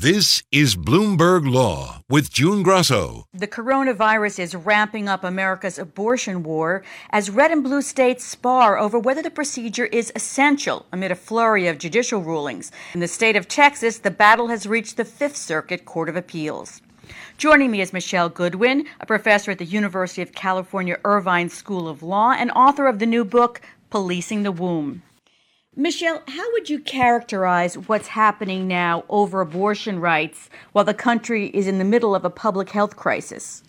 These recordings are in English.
This is Bloomberg Law with June Grasso. The coronavirus is ramping up America's abortion war as red and blue states spar over whether the procedure is essential amid a flurry of judicial rulings. In the state of Texas, the battle has reached the Fifth Circuit Court of Appeals. Joining me is Michele Goodwin, a professor at the University of California Irvine School of Law and author of the new book, Policing the Womb. Michele, how would you characterize what's happening now over abortion rights while the country is in the middle of a public health crisis?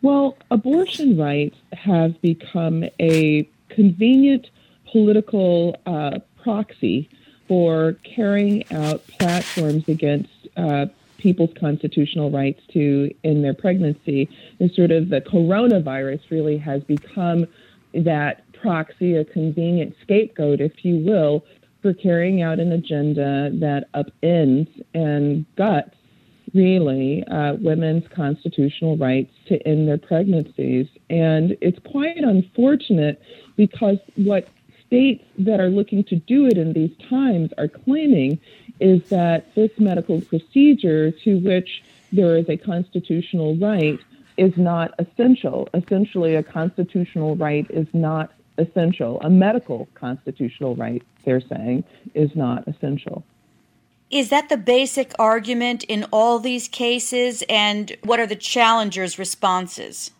Well, abortion rights have become a convenient political uh, proxy for carrying out platforms against uh, people's constitutional rights to end their pregnancy. And sort of the coronavirus really has become that proxy, a convenient scapegoat, if you will, for carrying out an agenda that upends and guts, really, uh, women's constitutional rights to end their pregnancies. And it's quite unfortunate because what states that are looking to do it in these times are claiming is that this medical procedure to which there is a constitutional right is not essential. Essentially, a constitutional right is not essential. A medical constitutional right, they're saying, is not essential. Is that the basic argument in all these cases? And what are the challengers' responses?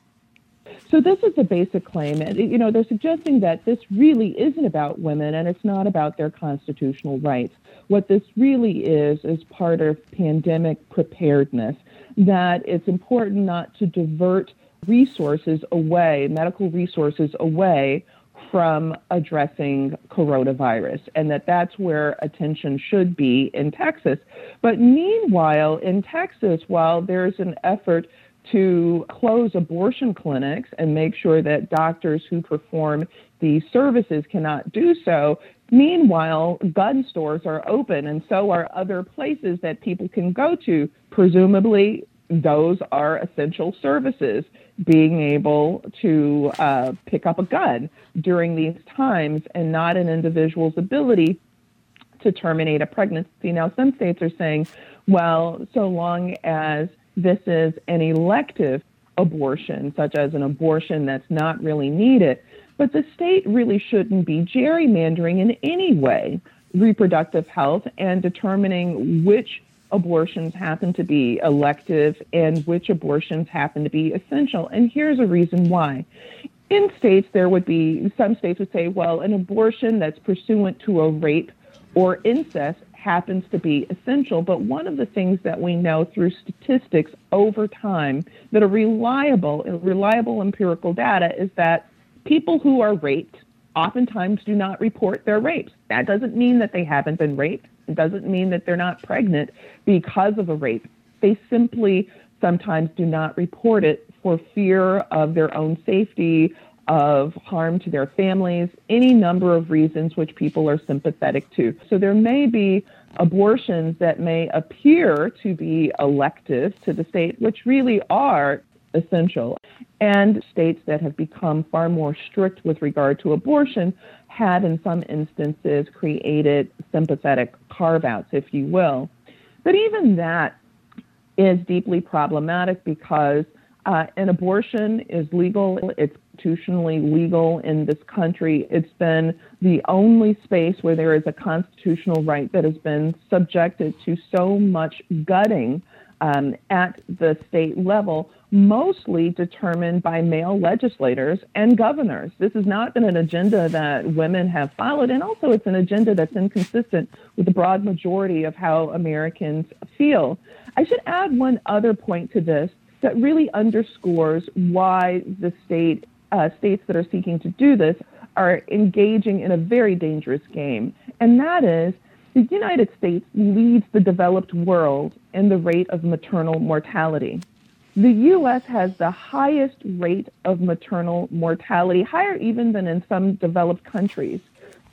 So this is the basic claim. And, you know, they're suggesting that this really isn't about women and it's not about their constitutional rights. What this really is, is part of pandemic preparedness, that it's important not to divert resources away, medical resources away from addressing coronavirus, and that that's where attention should be in Texas. But meanwhile, in Texas, while there's an effort to close abortion clinics and make sure that doctors who perform these services cannot do so. Meanwhile, gun stores are open, and so are other places that people can go to. Presumably, those are essential services being able to uh, pick up a gun during these times and not an individual's ability to terminate a pregnancy. Now, some states are saying, well, so long as this is an elective abortion, such as an abortion that's not really needed, but the state really shouldn't be gerrymandering in any way reproductive health and determining which abortions happen to be elective and which abortions happen to be essential. And here's a reason why. In states, there would be some states would say, well, an abortion that's pursuant to a rape or incest happens to be essential. But one of the things that we know through statistics over time that are reliable, reliable empirical data is that people who are raped oftentimes do not report their rapes. That doesn't mean that they haven't been raped. It doesn't mean that they're not pregnant because of a rape. They simply sometimes do not report it for fear of their own safety, of harm to their families, any number of reasons which people are sympathetic to. So there may be abortions that may appear to be elective to the state, which really are essential. And states that have become far more strict with regard to abortion had, in some instances, created sympathetic carve outs, if you will. But even that is deeply problematic because uh, an abortion is legal, it's constitutionally legal in this country. It's been the only space where there is a constitutional right that has been subjected to so much gutting um, at the state level, mostly determined by male legislators and governors. This has not been an agenda that women have followed, and also it's an agenda that's inconsistent with the broad majority of how Americans feel. I should add one other point to this that really underscores why the state uh, states that are seeking to do this are engaging in a very dangerous game, and that is the United States leads the developed world in the rate of maternal mortality. The U.S. has the highest rate of maternal mortality, higher even than in some developed countries.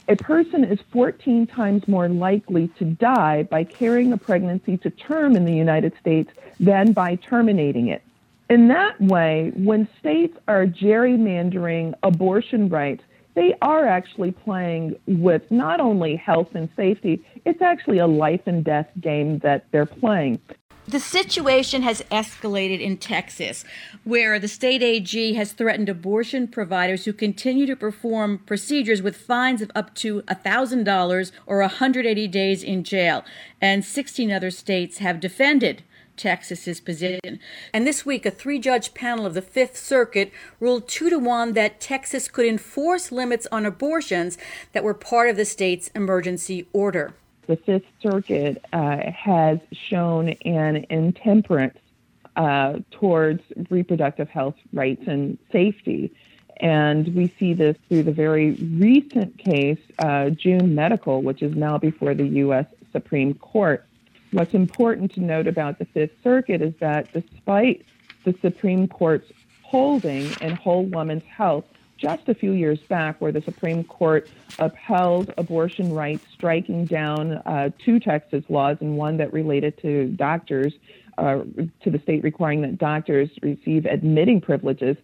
A person is 14 times more likely to die by carrying a pregnancy to term in the United States than by terminating it. In that way, when states are gerrymandering abortion rights, they are actually playing with not only health and safety, it's actually a life and death game that they're playing. The situation has escalated in Texas, where the state AG has threatened abortion providers who continue to perform procedures with fines of up to $1,000 or 180 days in jail. And 16 other states have defended Texas's position. And this week, a three judge panel of the Fifth Circuit ruled two to one that Texas could enforce limits on abortions that were part of the state's emergency order the Fifth Circuit uh, has shown an intemperance uh, towards reproductive health rights and safety. And we see this through the very recent case, uh, June Medical, which is now before the U.S. Supreme Court. What's important to note about the Fifth Circuit is that despite the Supreme Court's holding in Whole Woman's Health, just a few years back where the Supreme Court upheld abortion rights, striking down uh, two Texas laws and one that related to doctors, uh, to the state requiring that doctors receive admitting privileges.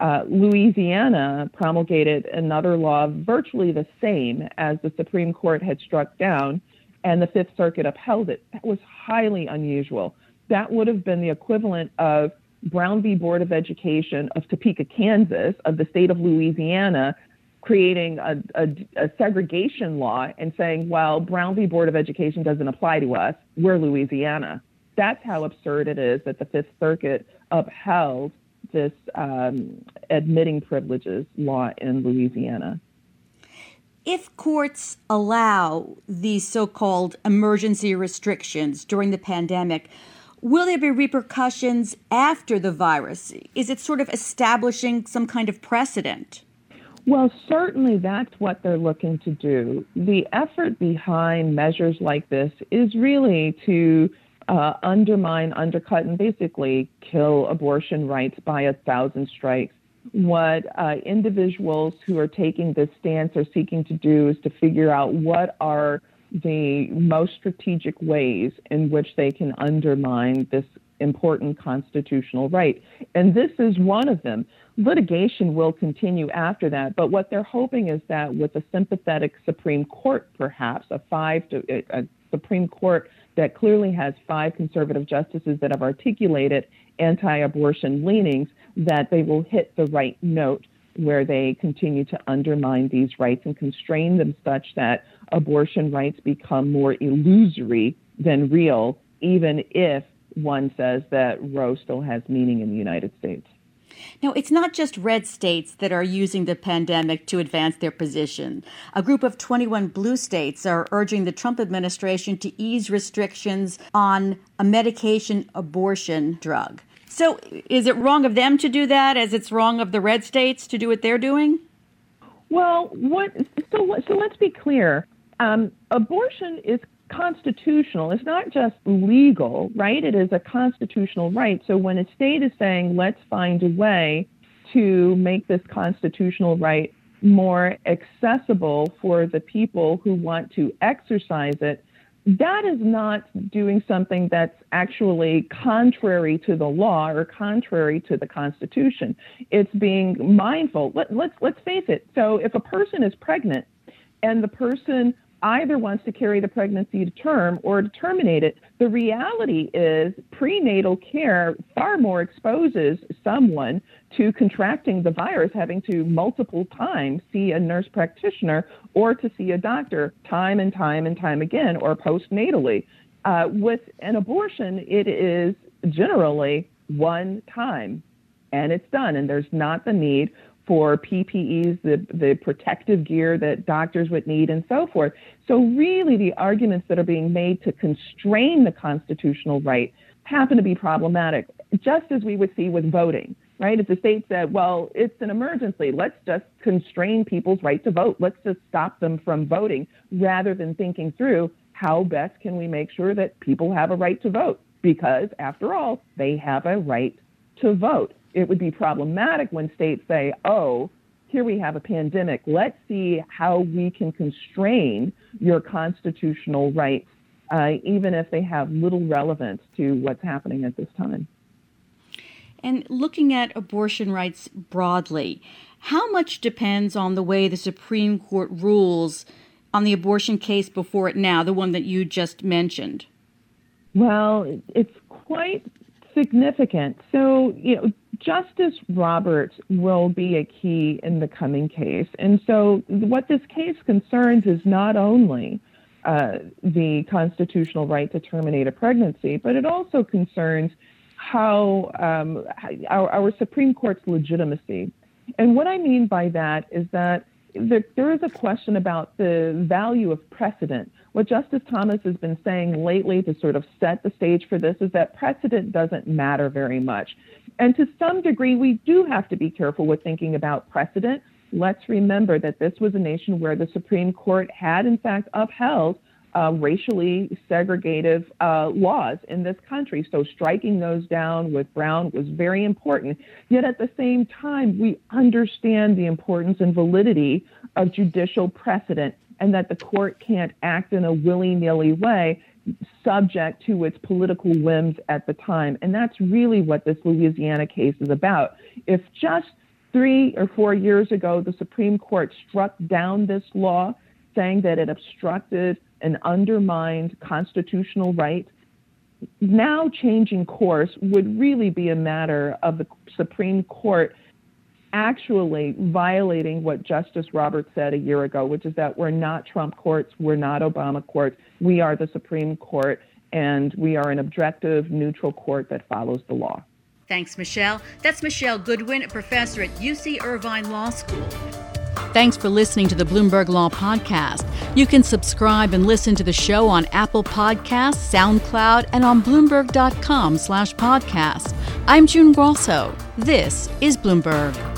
Uh, Louisiana promulgated another law virtually the same as the Supreme Court had struck down, and the Fifth Circuit upheld it. That was highly unusual. That would have been the equivalent of Brown v. Board of Education of Topeka, Kansas, of the state of Louisiana, creating a, a, a, segregation law and saying, well, Brown v. Board of Education doesn't apply to us. We're Louisiana. That's how absurd it is that the Fifth Circuit upheld this um, admitting privileges law in Louisiana. If courts allow these so called emergency restrictions during the pandemic, Will there be repercussions after the virus? Is it sort of establishing some kind of precedent? Well, certainly that's what they're looking to do. The effort behind measures like this is really to uh, undermine, undercut, and basically kill abortion rights by a thousand strikes. What uh, individuals who are taking this stance are seeking to do is to figure out what are the most strategic ways in which they can undermine this important constitutional right. And this is one of them. Litigation will continue after that, but what they're hoping is that with a sympathetic Supreme Court, perhaps a five to a Supreme Court that clearly has five conservative justices that have articulated anti-abortion leanings, that they will hit the right note where they continue to undermine these rights and constrain them such that abortion rights become more illusory than real, even if one says that Roe still has meaning in the United States. Now, it's not just red states that are using the pandemic to advance their position. A group of 21 blue states are urging the Trump administration to ease restrictions on a medication abortion drug. So, is it wrong of them to do that as it's wrong of the red states to do what they're doing? Well, what so so let's be clear. Um, abortion is constitutional. It's not just legal, right? It is a constitutional right. So when a state is saying, let's find a way to make this constitutional right more accessible for the people who want to exercise it, that is not doing something that's actually contrary to the law or contrary to the Constitution. It's being mindful. Let, let's let's face it. So if a person is pregnant and the person either wants to carry the pregnancy to term or to terminate it. The reality is prenatal care far more exposes someone to contracting the virus, having to multiple times see a nurse practitioner or to see a doctor time and time and time again or postnatally. Uh, with an abortion, it is generally one time and it's done, and there's not the need for PPEs, the, the protective gear that doctors would need, and so forth. So, really, the arguments that are being made to constrain the constitutional right happen to be problematic, just as we would see with voting, right? If the state said, well, it's an emergency, let's just constrain people's right to vote, let's just stop them from voting, rather than thinking through how best can we make sure that people have a right to vote? Because, after all, they have a right to vote it would be problematic when states say, oh, here we have a pandemic. Let's see how we can constrain your constitutional rights, uh, even if they have little relevance to what's happening at this time. And looking at abortion rights broadly, how much depends on the way the Supreme Court rules on the abortion case before it now, the one that you just mentioned? Well, it's quite significant. So, you know, Justice Roberts will be a key in the coming case. And so, what this case concerns is not only uh, the constitutional right to terminate a pregnancy, but it also concerns how um, our, our, Supreme Court's legitimacy. And what I mean by that is that there, there is a question about the value of precedent. What Justice Thomas has been saying lately to sort of set the stage for this is that precedent doesn't matter very much. And to some degree, we do have to be careful with thinking about precedent. Let's remember that this was a nation where the Supreme Court had, in fact, upheld uh, racially segregative uh, laws in this country. So striking those down with Brown was very important. Yet at the same time, we understand the importance and validity of judicial precedent and that the court can't act in a willy nilly way subject to its political whims at the time. And that's really what this Louisiana case is about. If just three or four years ago the Supreme Court struck down this law, saying that it obstructed and undermined constitutional rights, now changing course would really be a matter of the Supreme Court actually violating what Justice Roberts said a year ago, which is that we're not Trump courts, we're not Obama courts, we are the Supreme Court, and we are an objective, neutral court that follows the law. Thanks, Michele. That's Michele Goodwin, a professor at UC Irvine Law School. Thanks for listening to the Bloomberg Law Podcast. You can subscribe and listen to the show on Apple Podcasts, SoundCloud, and on Bloomberg.com slash podcast. I'm June Grasso. This is Bloomberg.